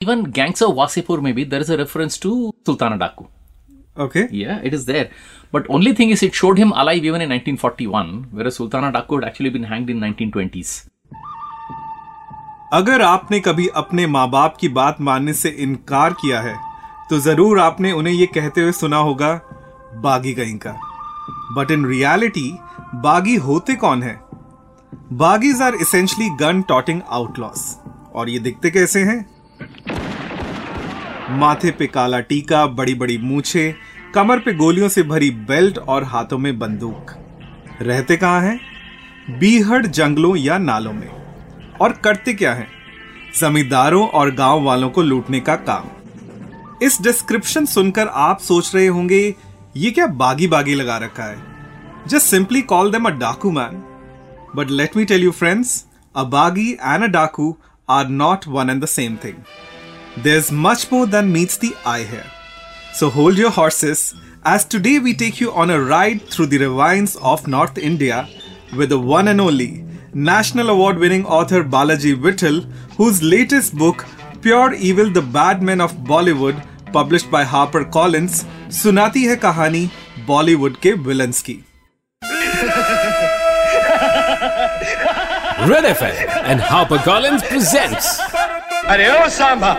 Even Gangs of Wasipur, maybe there is a reference to Sultana Daku. Okay. Yeah, it is there. But only thing is, it showed him alive even in 1941, whereas Sultana Daku had actually been hanged in 1920s. अगर आपने कभी अपने माँ बाप की बात मानने से इनकार किया है तो ज़रूर आपने उन्हें ये कहते हुए सुना होगा बागी कहीं का बट इन रियलिटी बागी होते कौन है baghis are essentially gun toting outlaws और ये दिखते कैसे हैं माथे पे काला टीका बड़ी बड़ी मूछे, कमर पे गोलियों से भरी बेल्ट और हाथों में बंदूक। रहते कहाँ हैं? बीहड़ जंगलों या नालों में। और करते क्या हैं? जमींदारों और गाँव वालों को लूटने का काम। इस डिस्क्रिप्शन सुनकर आप सोच रहे होंगे, ये क्या बागी बागी लगा रखा है? Just simply call them a daku man but let me tell you friends a baghi and a daku are not one and the same thing There's much more than meets the eye here. So hold your horses as today we take you on a ride through the ravines of North India with the one and only National Award winning author Balaji Vittal, whose latest book, Pure Evil The Bad Men of Bollywood, published by HarperCollins, सुनाती है कहानी बॉलीवुड के villains की Red FM and HarperCollins presents अरे ओ सांबा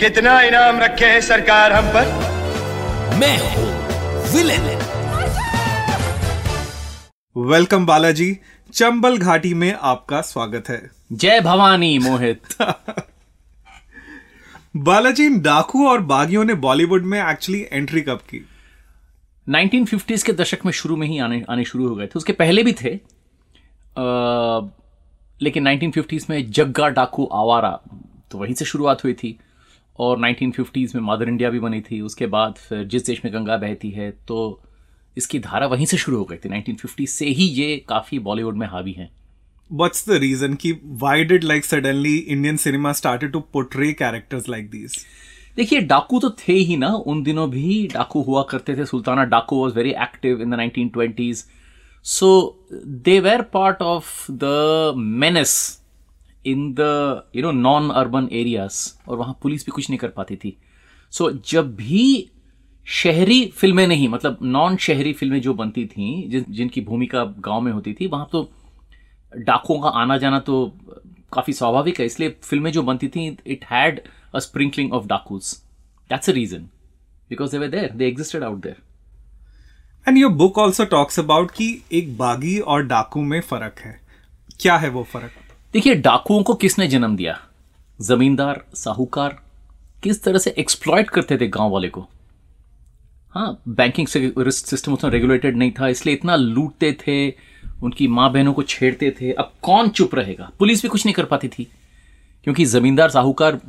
कितना इनाम रखे है सरकार हम पर? मैं हूँ विलेन। वेलकम बालाजी चंबल घाटी में आपका स्वागत है। जय भवानी मोहित। बालाजी इन डाकू और बागियों ने बॉलीवुड में एक्चुअली एंट्री कब की? 1950s के दशक में शुरू में ही आने आने शुरू हो गए थे। उसके पहले भी थे। आ, लेकिन 1950s में जग्गा डाकू आवारा तो वहीं से शुरुआत हुई थी। और 1950s में मदर इंडिया भी बनी थी उसके बाद फिर जिस देश में गंगा बहती है तो इसकी धारा वहीं से शुरू हो गई थी। 1950 से ही ये काफ़ी बॉलीवुड में हावी हैं। What's the reason कि why did like suddenly Indian cinema started to portray characters like these? देखिए डाकू तो थे ही ना उन दिनों भी डाकू हुआ करते थे। Sultana daku was very active in the 1920s so they were part of the menace in the you know non urban areas और वहाँ पुलिस भी कुछ नहीं कर पाती थी। सो so, जब भी शहरी फ़िल्में नहीं मतलब नॉन शहरी फ़िल्में जो बनती थी जिन जिनकी भूमिका गाँव में होती थी वहाँ तो डाकुओं का आना जाना तो काफ़ी स्वाभाविक है इसलिए फ़िल्में जो बनती थी it had a sprinkling of dakus that's a reason because they there they existed out there and your book also talks about कि एक बागी और डाकू में फ़र्क है। क्या है वो फ़र्क? देखिए, डाकुओं को किसने जन्म दिया? जमींदार, साहूकार, किस तरह से एक्सप्लॉयट करते थे गाँव वाले को? हाँ बैंकिंग सिस्टम उतना रेगुलेटेड नहीं था, इसलिए इतना लूटते थे, उनकी माँ बहनों को छेड़ते थे। अब कौन चुप रहेगा? पुलिस भी कुछ नहीं कर पाती थी। क्योंकि जमींदार, साहूकार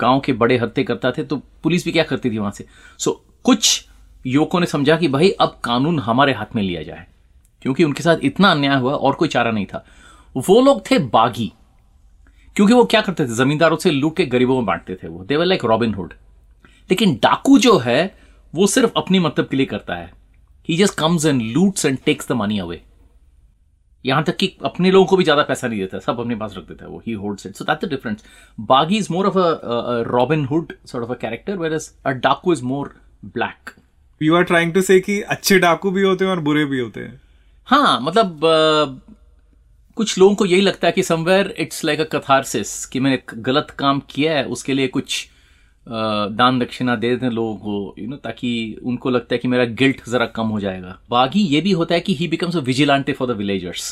गाँव के बड़े हत्ते करता थे तो पुलिस भी क्या करती थी वहाँ से? सो कुछ युवकों ने समझा कि भाई, अब कानून हमारे हाथ में लिया जाए। क्योंकि उनके साथ इतना अन्याय हुआ, और कोई चारा नहीं था। वो लोग थे बागी। क्योंकि वो क्या करते थे? जमींदारों से लूट के गरीबों में बांटते थे वो। देवर लाइक रॉबिन हुड लेकिन डाकू जो है वो सिर्फ़ अपनी मतलब के लिए करता है। He just comes and loots and takes the money away यहाँ तक कि अपने लोगों को भी ज़्यादा पैसा नहीं देता सब अपने पास रख देता है वो। He holds it so that's the difference baaghi is more of a Robin Hood sort of a character where is a daku is more black you are trying to say कि अच्छे डाकू भी होते हैं और बुरे भी होते हैं। हाँ मतलब कुछ लोगों को यही लगता है कि somewhere it's like a catharsis कि मैंने गलत काम किया है, उसके लिए कुछ दान दक्षिणा दे दें लोगों को यू नो ताकि उनको लगता है कि मेरा गिल्ट जरा कम हो जाएगा। बाकी ये भी होता है कि he becomes a vigilante for the villagers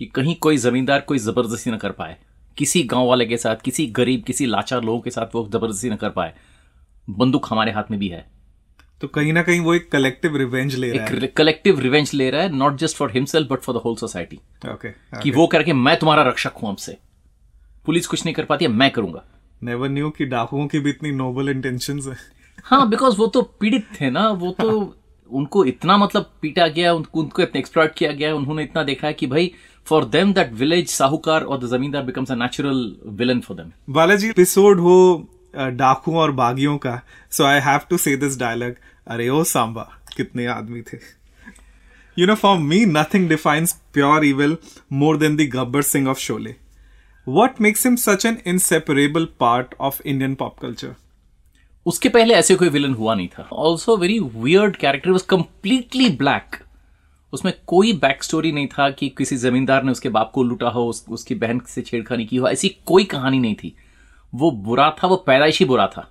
कि कहीं कोई जमींदार कोई ज़बरदस्ती ना कर पाए। किसी गाँव वाले के साथ, किसी गरीब, किसी लाचार लोगों के साथ वो ज़बरदस्ती ना कर पाए। बंदूक हमारे हाथ में भी है। तो कहीं ना कहीं वो एक कलेक्टिव रिवेंज ले रहा है। कलेक्टिव रिवेंज ले रहा है not just for himself but for the whole society okay कि वो करके मैं तुम्हारा रक्षक हूँ हमसे पुलिस कुछ नहीं कर पाती है मैं करूँगा। नेवर न्यू कि डाकुओं की भी इतनी नोबल इंटेंशंस है। हाँ बिकॉज़ वो तो पीड़ित थे ना वो तो उनको इतना मतलब पीटा गया उनको उनको इतना एक्सप्लॉइट किया गया उन्होंने इतना देखा है कि भाई for them that village sahukar और the zamindar becomes a natural villain for them Balaji episode हो डाकू और बागियों का। So I have to say this dialogue अरे ओ सांबा कितने आदमी थे। You know for me nothing defines pure evil more than the Gabbar Singh of Sholay What makes him such an inseparable part of Indian pop culture? उसके पहले ऐसे कोई villain हुआ नहीं था। Also very weird character was completely black उसमें कोई back story नहीं था कि किसी जमींदार ने उसके बाप को लूटा हो उस, उसकी बहन से छेड़खानी की हो ऐसी कोई कहानी नहीं थी। वो बुरा था वो पैदाइशी बुरा था।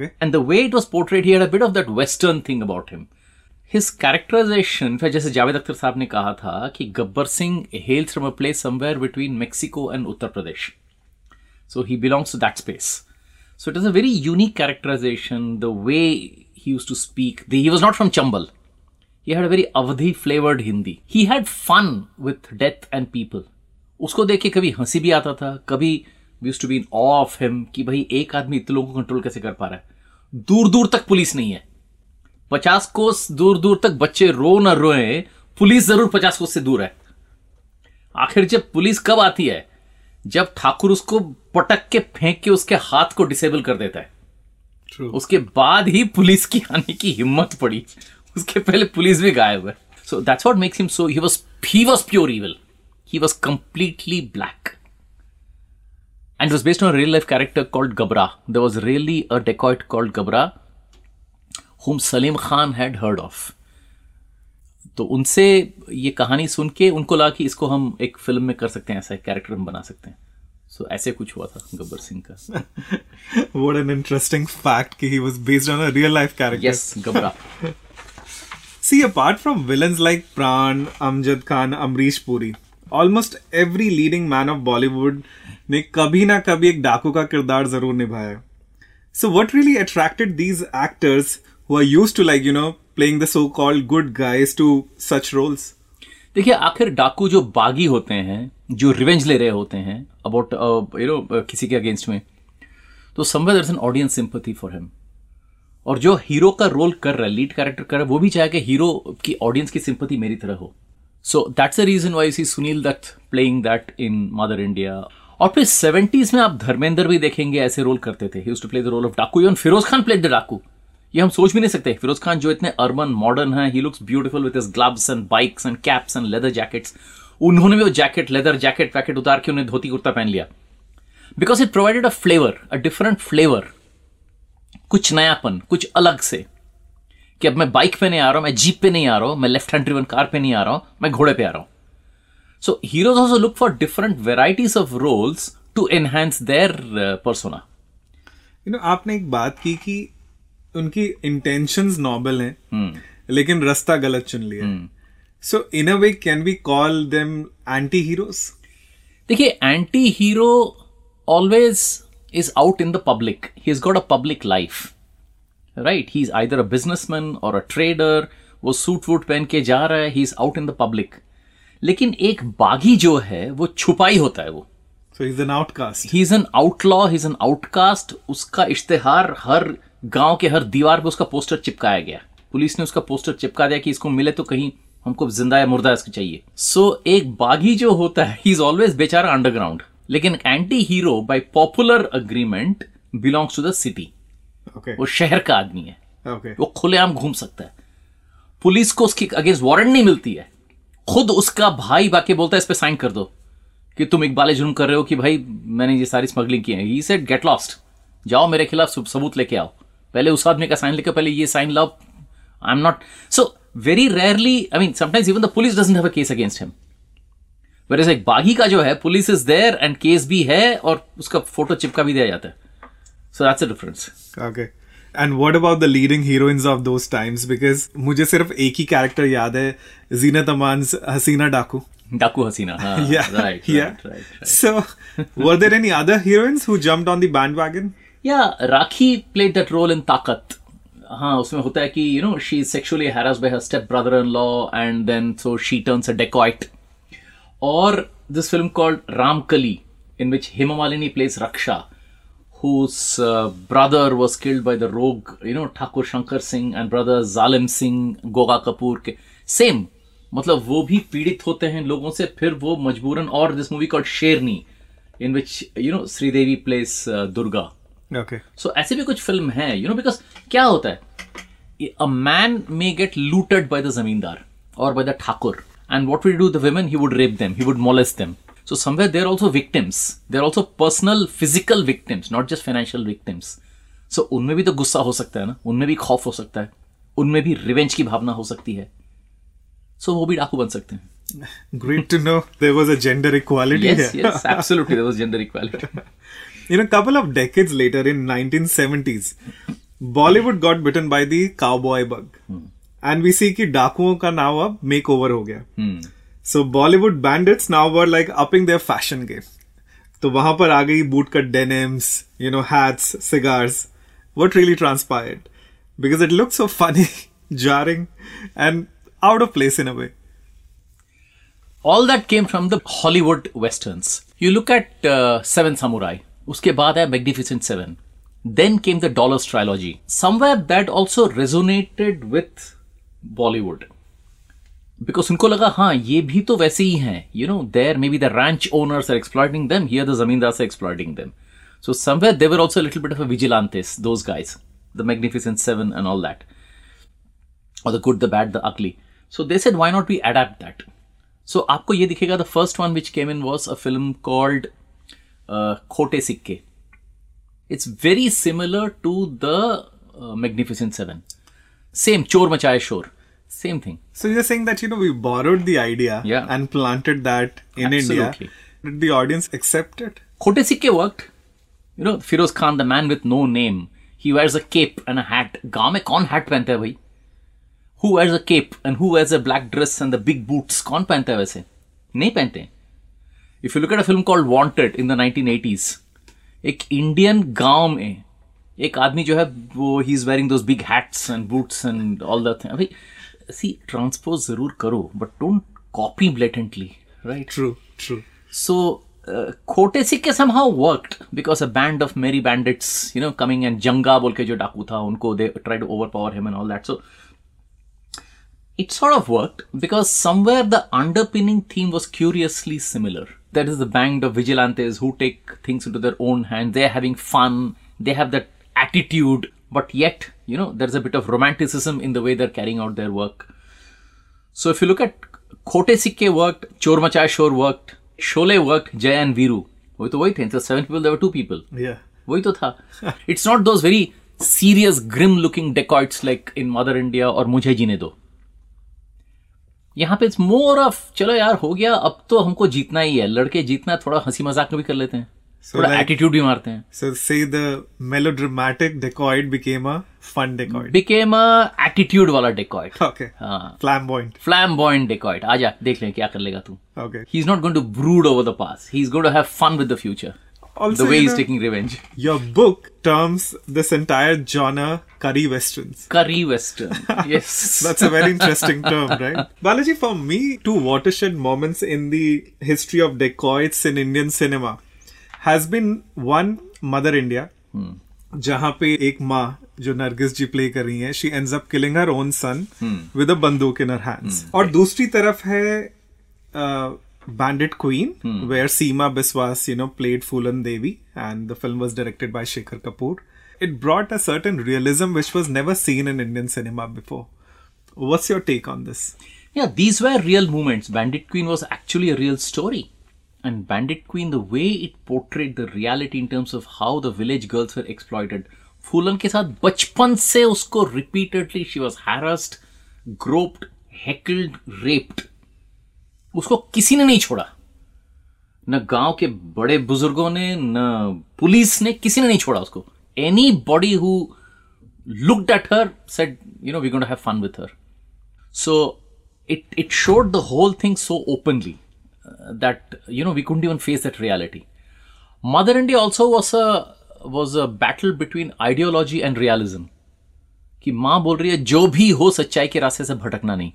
And the way it was portrait he bit of that western thing about him his characterization फिर जैसे जावेद अख्तर साहब ने कहा था कि Gabbar Singh hails from a place somewhere between Mexico and Uttar Pradesh so he belongs to that space so it is a very unique characterization the way he used to speak he was not from Chambal he had a very Awadhi flavoured Hindi he had fun with death and people उसको देख के कभी हँसी भी आता था कभी we to be in of him कि भाई एक आदमी इतने लोगों को कंट्रोल कैसे कर पा रहा है। दूर दूर तक पुलिस नहीं है। पचास कोस दूर दूर तक बच्चे रो न रोए पुलिस ज़रूर पचास कोस से दूर है। आखिर जब पुलिस कब आती है? जब ठाकुर उसको पटक के फेंक के उसके हाथ को डिसेबल कर देता है। True. उसके बाद ही पुलिस की आने की हिम्मत पड़ी। उसके पहले पुलिस भी गायब है। So that's what makes him so he was he was pure evil he was completely black and it was based on a real life character called Gabra. There was really a dacoit called Gabra, whom Salim Khan had heard of. तो उनसे ये कहानी सुन के उनको लगा कि इसको हम एक फ़िल्म में कर सकते हैं ऐसा कैरेक्टर हम बना सकते हैं सो so, ऐसे कुछ हुआ था गब्बर सिंह का व्हाट एन इंटरेस्टिंग फैक्ट कि he was based on real life character Gabra see apart from villains like Pran Amjad Khan Amrish Puri almost every leading man of Bollywood ने कभी ना कभी एक डाकू का किरदार ज़रूर निभाया। है So what really attracted these actors who are used to like, you know, playing the so-called good guys to such roles? देखिए आखिर डाकू जो बागी होते हैं जो रिवेंज ले रहे होते हैं अबाउट यू नो किसी के अगेंस्ट में तो somewhere there is an audience sympathy for him और जो हीरो का रोल कर रहा है लीड कैरेक्टर कर रहा है वो भी चाहे कि हीरो की ऑडियंस की सिंपैथी मेरी तरह हो। So that's the reason why see Sunil Dutt playing that in Mother India और फिर सेवेंटीज में आप धर्मेंद्र भी देखेंगे ऐसे रोल करते थे. To play the role of daku even Firoz Khan played the daku ये हम सोच भी नहीं सकते. फिरोज खान जो इतने अर्बन मॉडर्न है he looks beautiful with gloves and bikes and caps and leather jackets उन्होंने भी वो जैकेट लेदर जैकेट वैकेट उतार के उन्हें धोती कुर्ता पहन लिया. Because it provided a flavour a different flavour कुछ नयापन, कुछ अलग से. कि अब मैं बाइक पे नहीं आ रहा हूँ, मैं जीप पे नहीं आ रहा हूँ, मैं लेफ़्ट हैंड ड्रिवन कार पे नहीं आ रहा हूँ, मैं घोड़े पे आ रहा हूँ. So heroes also look for different varieties of roles to enhance their persona You know, आपने एक बात की कि उनकी इंटेंशंस नॉबल हैं लेकिन रास्ता गलत चुन लिया। So in a way can we call them anti heroes देखिए hero always is out in the public he is got a public life right he is either a businessman और a trader वो suit वूट पहन के जा रहा है he is out in the public लेकिन एक बागी जो है वो छुपाई होता है वो। So is an outcast he is an outlaw he is an outcast उसका इश्तेहार हर गाँव के हर दीवार पे उसका पोस्टर चिपकाया गया। पुलिस ने उसका पोस्टर चिपका दिया कि इसको मिले तो कहीं हमको ज़िंदा या मुर्दा इसको चाहिए। सो so, एक बागी जो होता है ही इज़ ऑलवेज बेचारा अंडरग्राउंड लेकिन anti hero by popular agreement belongs to the city वो शहर का आदमी है। ओके वो खुलेआम घूम सकता है। पुलिस को उसकी अगेंस्ट वारंट नहीं मिलती है। खुद उसका भाई बाकी बोलता है, इस पे साइन कर दो। कि तुम इकबाल जुर्म कर रहे हो कि भाई, मैंने ये सारी स्मगलिंग की है। ही सेड गेट लॉस्ट जाओ मेरे खिलाफ सबूत लेके आओ। पहले उस आदमी का साइन लेकर पहले ये साइन लाओ। I am not so very rarely I mean sometimes even the police doesn't have a case against him where एक बागी का जो है police is there and case भी है और उसका फ़ोटो चिपका भी दिया जाता है। So that's a difference Okay. And what about the leading heroines of those times? Because मुझे सिर्फ़ एक ही कैरेक्टर याद है जीनत अमान's हसीना डाकू. डाकू हसीना हाँ Yeah. Right yeah. Right right So, were there any other heroines who jumped on the bandwagon? या Rakhee played that role in Taaqat हाँ उसमें होता है कि you know she is sexually harassed by her step brother in law and then so she turns a dacoit और this film called Ramkali in which Hema Malini plays Raksha whose uh, brother was killed by the rogue, you know, Thakur Shankar Singh and brother Zalim Singh, Goga Kapoor के same. मतलब वो भी पीड़ित होते हैं लोगों से फिर वो मजबूरन और this movie called Sherni in which you know Sridevi plays Durga Okay. सो ऐसे भी कुछ फ़िल्म हैं यू नो बिकॉज़ क्या होता है? A man may get looted by the zamindar और by the Thakur and what will do the women he would rape them he would molest them So somewhere they're also victims. They're also personal, physical victims, not just financial victims. So उनमें भी तो गुस्सा हो सकता है ना उनमें भी खौफ हो सकता है उनमें भी रिवेंज की भावना हो सकती है सो वो भी डाकू बन सकते हैं Great to know there was a gender equality yes here. yes absolutely there was gender equality In a couple of decades later, in 1970s, Bollywood got bitten by the cowboy bug, Hmm. and we see कि डाकुओं का नाव अब make over हो गया So Bollywood bandits now were like upping their fashion game. तो वहां पर आ गई boot cut denims you know hats cigars what really transpired because it looked so funny jarring and out of place in a way all that came from the Hollywood westerns. You look at uh, Seven Samurai. उसके बाद है Magnificent Seven. Then came the Dollars trilogy. Somewhere that also resonated with Bollywood. Because उनको लगा हाँ ये भी तो वैसे ही है you know there may be the ranch owners are exploiting them here the zamindar exploiting them so somewhere they were also little bit of a vigilantes those guys the Magnificent Seven and all that और the good the bad the ugly so they said why not be adapt that so आपको ये दिखेगा the first one which came in was a film called Khote Sikke it's very similar to the Magnificent Seven same Chor Machaye Shor same thing So you're saying that you know we borrowed the idea Yeah. and planted that in Absolutely. India. Did the audience accept it? खोटे सिक्के worked you know Firoz Khan the man with no name he wears a cape and a hat गांव में कौन hat पहनता है भाई who wears a cape and who wears a black dress and the big boots कौन पहनता है वैसे नहीं पहनते if you look at a film called wanted in the 1980s एक इंडियन गांव में एक आदमी जो है वो he is wearing those big hats and boots and all the thing अभी See transpose ज़रूर करो but don't copy blatantly right true. So uh, खोटे सिक्के somehow worked because a band of merry bandits, you know, coming and जंगा बोल के जो डाकू था उनको they tried to overpower him and all that. So it sort of worked because somewhere the underpinning theme was curiously similar. That is the band of vigilantes who take things into their own hands. They're having fun. They have that attitude, but yet, you know, there's a bit of romanticism in the way they're carrying out their work. So if you look at Khote Sikke worked, Chor Machai Shore worked, Sholay worked, Jay and Viru. वही तो वही थे seven people there were two people Yeah. वही तो था it's not those very serious grim looking dacoits like in Mother India और मुझे जीने दो यहाँ पे इट्स मोर ऑफ़ चलो यार हो गया अब तो हमको जीतना ही है लड़के जीतना थोड़ा हँसी मज़ाक में भी कर लेते हैं थोड़ा like- एटीट्यूड भी मारते हैं So say the melodramatic dacoit became a fun dacoit. Became a attitude वाला डेकॉइट Okay. हाँ Flamboyant. फ्लैम्बॉइंट डेकॉइट आजा देख लें क्या कर लेगा तू Okay. He's not going to brood over the past. He's going to have fun with the future. Also, the way you he's know, taking revenge. Your book terms this entire genre curry westerns. Curry Western. Yes. That's a very interesting term, right? Balaji, for me, two watershed moments in the history of dacoits in Indian cinema has been one Mother India, जहाँ पे एक माँ जो नरगिस जी play कर रही है she ends up killing her own son with a बंदूक in her hands. और दूसरी तरफ है uh, Bandit Queen, where Seema Biswas, you know, played Fulan Devi, and the film was directed by Shekhar Kapoor. It brought a certain realism which was never seen in Indian cinema before. What's your take on this? Yeah, these were real moments. Bandit Queen was actually a real story. And Bandit Queen, the way it portrayed the reality in terms of how the village girls were exploited. फूलन के साथ बचपन से उसको repeatedly she was harassed, groped, heckled, raped. उसको किसी ने नहीं छोड़ा न गांव के बड़े बुजुर्गों ने न पुलिस ने किसी ने नहीं छोड़ा उसको anybody who looked at her said you know we going to have fun with her so it it showed the whole thing so openly uh, that, you know, we couldn't even face that reality. Mother india also was a was a battle between ideology and realism. कि माँ बोल रही है, जो भी हो, सच्चाई के रास्ते से भटकना नहीं.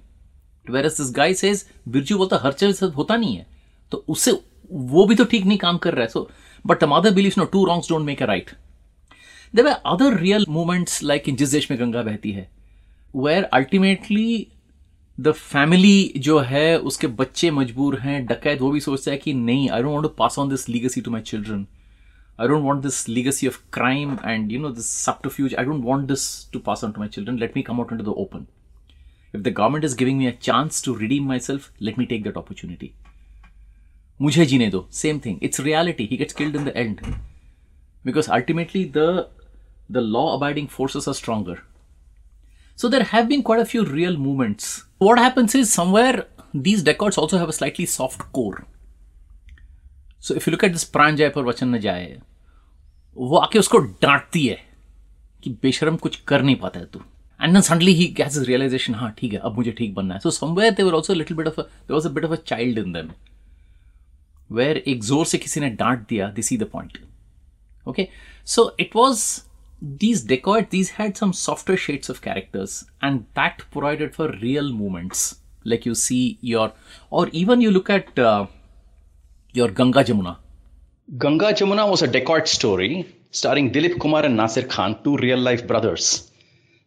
whereas this guy says, Birju बोलता हर चीज़ होता नहीं है. तो उससे वो भी तो ठीक नहीं काम कर रहा है। So but mother believe no two wrongs don't make a right there other real moments like जिस देश में गंगा बहती है वेयर अल्टीमेटली द फैमिली जो है, उसके बच्चे मजबूर हैं, डकैत, वो भी सोचता है कि नहीं I don't to pass on this legacy to my children I don't want this legacy of crime and you know this सब to fuse I don't want this to pass on to my children let me come out into the open if the government is giving me a chance to redeem myself let me take that opportunity मुझे जीने दो. Same thing it's reality he gets killed in the end because ultimately the law abiding forces are stronger So there have been quite a few real movements. What happens is somewhere these decors also have a slightly soft core. So if you look at this प्राण जाए पर वचन न जाए वो आके उसको डांटती है कि बेशरम कुछ कर नहीं पाता है तू and then suddenly he gets his realization हाँ ठीक है, अब मुझे ठीक बनना है so somewhere they were also little bit of there was a bit of a child in them where एक ज़ोर से किसी ने डांट दिया this see the point okay so it was these dacoit these had some softer shades of characters and that provided for real moments like you see your or even you look at uh, your ganga jamuna Ganga Jamuna was a dacoit story starring Dilip Kumar and Nasir Khan, two real life brothers.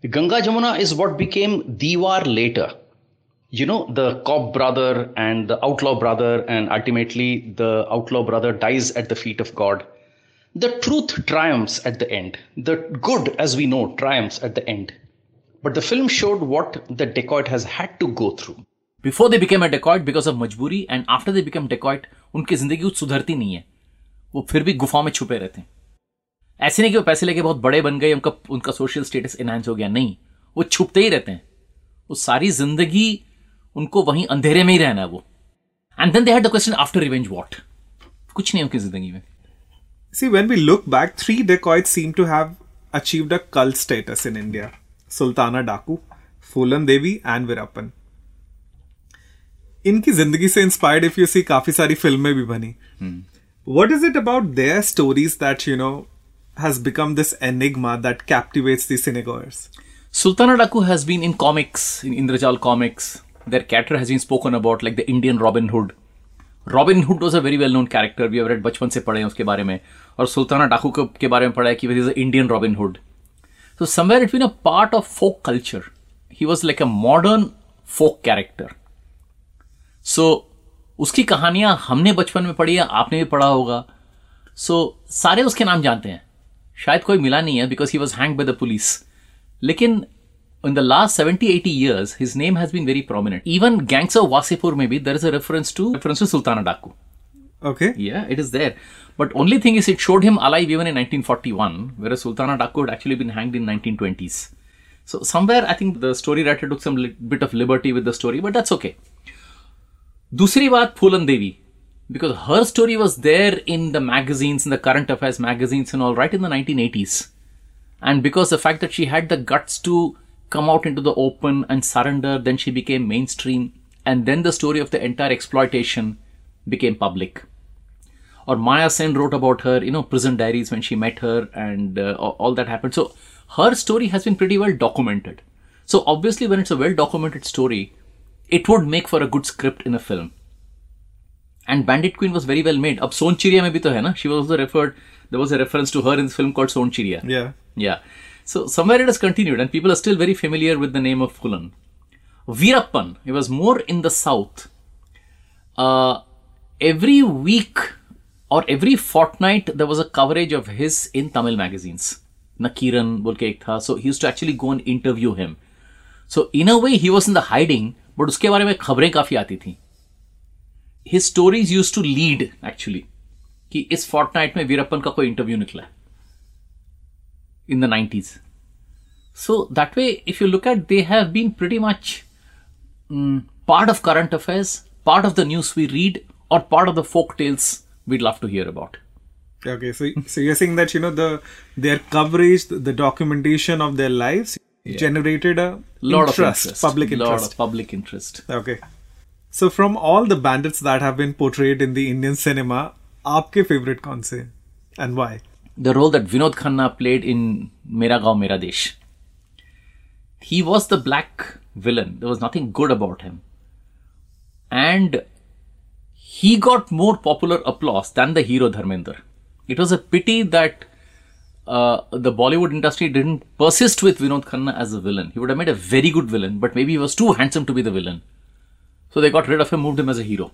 Ganga Jamuna is what became Diwar later. You know, the cop brother and the outlaw brother, and ultimately the outlaw brother dies at the feet of God. The truth triumphs at the end. The good, as we know, triumphs at the end. But the film showed what the dacoit has had to go through. before they became a dacoit because of मजबूरी and after they became dacoit उनकी ज़िंदगी कुछ सुधरती नहीं है वो फिर भी गुफा में छुपे रहते हैं ऐसे नहीं कि वो पैसे लेके बहुत बड़े बन गए उनका उनका सोशल स्टेटस एनहांस हो गया नहीं वो छुपते ही रहते हैं वो सारी ज़िंदगी उनको वहीं अंधेरे में ही रहना है वो and then they had the question after revenge what कुछ नहीं है उनकी ज़िंदगी में See, when we look back, three dacoits seem to have achieved a cult status in India Sultana Daku, Fulan Devi, and Virappan. इनकी जिंदगी से inspired if you see काफी सारी फिल्में भी बनी what is it about their stories that you know has become this enigma that captivates the cinegoers Sultana Daku has been in comics, in Indrajal comics. Their character has been spoken about like the Indian Robin Hood. Hood was a very well known character. We have read बचपन से पढ़े हैं उसके बारे में। और सुल्ताना डाकू के बारे में पढ़ा है कि is a Indian Robin Hood so somewhere it been a part of folk culture he was like a modern folk character so उसकी कहानियाँ हमने बचपन में पढ़ी है आपने भी पढ़ा होगा। सो so, सारे उसके नाम जानते हैं। शायद कोई मिला नहीं है because he was hang by the police लेकिन in the last 70, 80 years, his name has been very prominent. Even Gangster Wasipur, maybe, there is a reference to reference to Sultana Daku. Okay. Yeah, it is there. But only thing is, it showed him alive even in 1941, whereas Sultana Daku had actually been hanged in 1920s. So somewhere, I think the story writer took some li- bit of liberty with the story, but that's okay. Dusri baat Phulan Devi, because her story was there in the magazines, in the current affairs magazines and all right in the 1980s. And because the fact that she had the guts to come out into the open and surrender, then she became mainstream, and then the story of the entire exploitation became public. Or Maya Sen wrote about her, you know, prison diaries when she met her and uh, all that happened. So her story has been pretty well documented. So obviously, when it's a well documented story, it would make for a good script in a film. And Bandit Queen was very well made. Ab Sonchiria mein bhi to hai na? She was also referred. There was a reference to her in this film called Sonchiria. Yeah. Yeah. So somewhere it has continued and people are still very familiar with the name of Fulan. Veerappan, he was more in the south. Uh, every week or every fortnight there was a coverage of his in Tamil magazines. Nakiran बोल के एक था. So he used to actually go and interview him. So in a way he was in the hiding, but उसके बारे में खबरें काफी आती थी. His stories used to lead actually कि इस fortnight में वीरप्पन का कोई इंटरव्यू निकला है. in the 90s. So that way, if you look at, they have been pretty much mm, part of current affairs, part of the news we read, or part of the folk tales we'd love to hear about. Okay, so so you're saying that you know the their coverage, the, the documentation of their lives generated a Lot interest, of interest, public lot interest. of public interest. Okay. So from all the bandits that have been portrayed in the Indian cinema, आपके favorite कौन से and why? The role that Vinod Khanna played in Mera Gaon Mera Desh. He was the black villain. There was nothing good about him. And he got more popular applause than the hero Dharmender. It was a pity that uh, the Bollywood industry didn't persist with Vinod Khanna as a villain. He would have made a very good villain, but maybe he was too handsome to be the villain. So they got rid of him, moved him as a hero.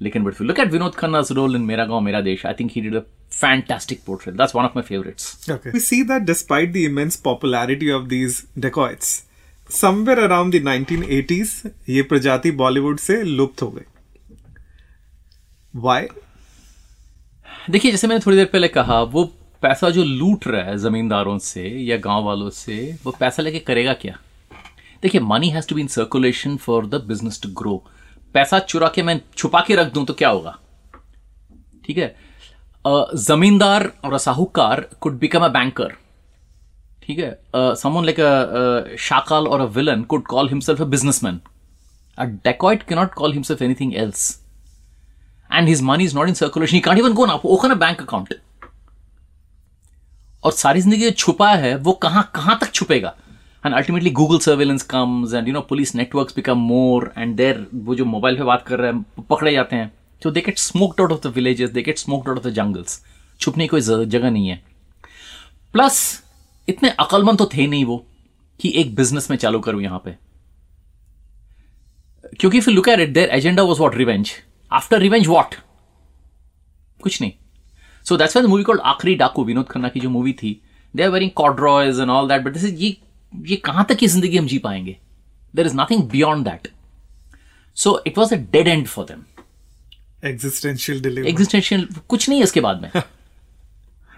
But if you look at Vinod Khanna's role in Mera Gaon Mera Desh, I think he did a fantastic portrait. That's one of my favorites. Okay. We see that despite the immense popularity of these dacoits, somewhere around the 1980s, ये प्रजाति बॉलीवुड से लुप्त हो गई Y देखिए जैसे मैंने थोड़ी देर पहले कहा वो पैसा जो लूट रहा है जमींदारों से या गाँव वालों से वो पैसा लेके करेगा क्या देखिए money has to be in circulation for the business to grow पैसा चुरा के मैं छुपा के रख दूँ तो क्या होगा ठीक है अ, जमींदार और अ साहूकार कुड बिकम अ बैंकर ठीक है? समवन लाइक अ शाकाल और a villain could call himself a businessman a dacoit cannot call himself anything else and his money is not in circulation. He can't even go and open a bank account. और सारी ज़िंदगी जो छुपा है वो कहाँ कहाँ तक छुपेगा? And ultimately Google surveillance comes and you know police networks become more and there वो जो मोबाइल पे बात कर रहे हैं पकड़े जाते हैं। तो they get smoked out of the villages they get smoked out of the jungles छुपने की कोई जगह नहीं है। प्लस इतने अकलमंद तो थे नहीं वो, कि एक बिज़नेस में चालू करूँ यहाँ पे। क्योंकि फिर look at it their agenda was what revenge after revenge what कुछ नहीं। So that's why the movie called Aakhri Daku, Vinod Khanna की जो मूवी थी they are wearing corduroys and all that but this is ये ये कहाँ तक की ज़िंदगी हम जी पाएँगे? There is nothing beyond that so it was a dead end for them existential delivery existential कुछ नहीं है इसके बाद में।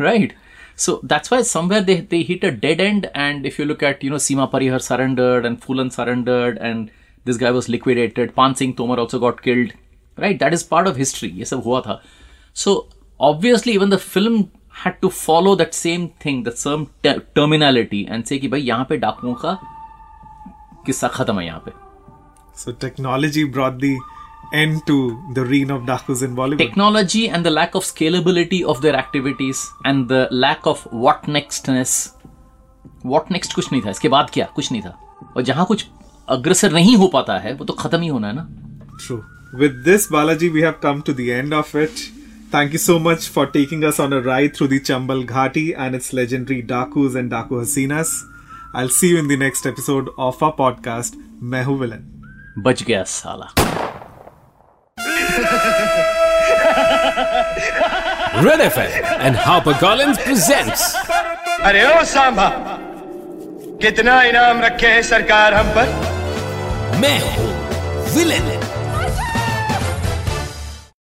Right so that's why somewhere they they hit a dead end and if you look at you know Seema Parihar surrendered and Phoolan surrendered and this guy was liquidated Paan Singh Tomar also got killed right that is part of history ये सब हुआ था। So obviously even the film had to follow that same thing that same terminality and say कि भाई यहाँ पे डाकुओं का किस्सा खत्म है यहाँ पे। So technology brought the end to the reign of Dakus in Bollywood. technology and the lack of scalability of their activities and the lack of what nextness what next कुछ नहीं था इसके बाद क्या कुछ नहीं था और जहां कुछ अग्रसर नहीं हो पाता है वो तो खत्म ही होना है ना True. With this, Balaji, we have come to the end of it. Thank you so much for taking us on a ride through the Chambal Ghati and its legendary Dakus and Daku Hasinas. I'll see you in the next episode of our podcast, Mehu Villain. बच गया साला Red FM and HarperCollins presents अरे ओ सांभा कितना इनाम रखे है सरकार हम पर मैं हूँ विलेन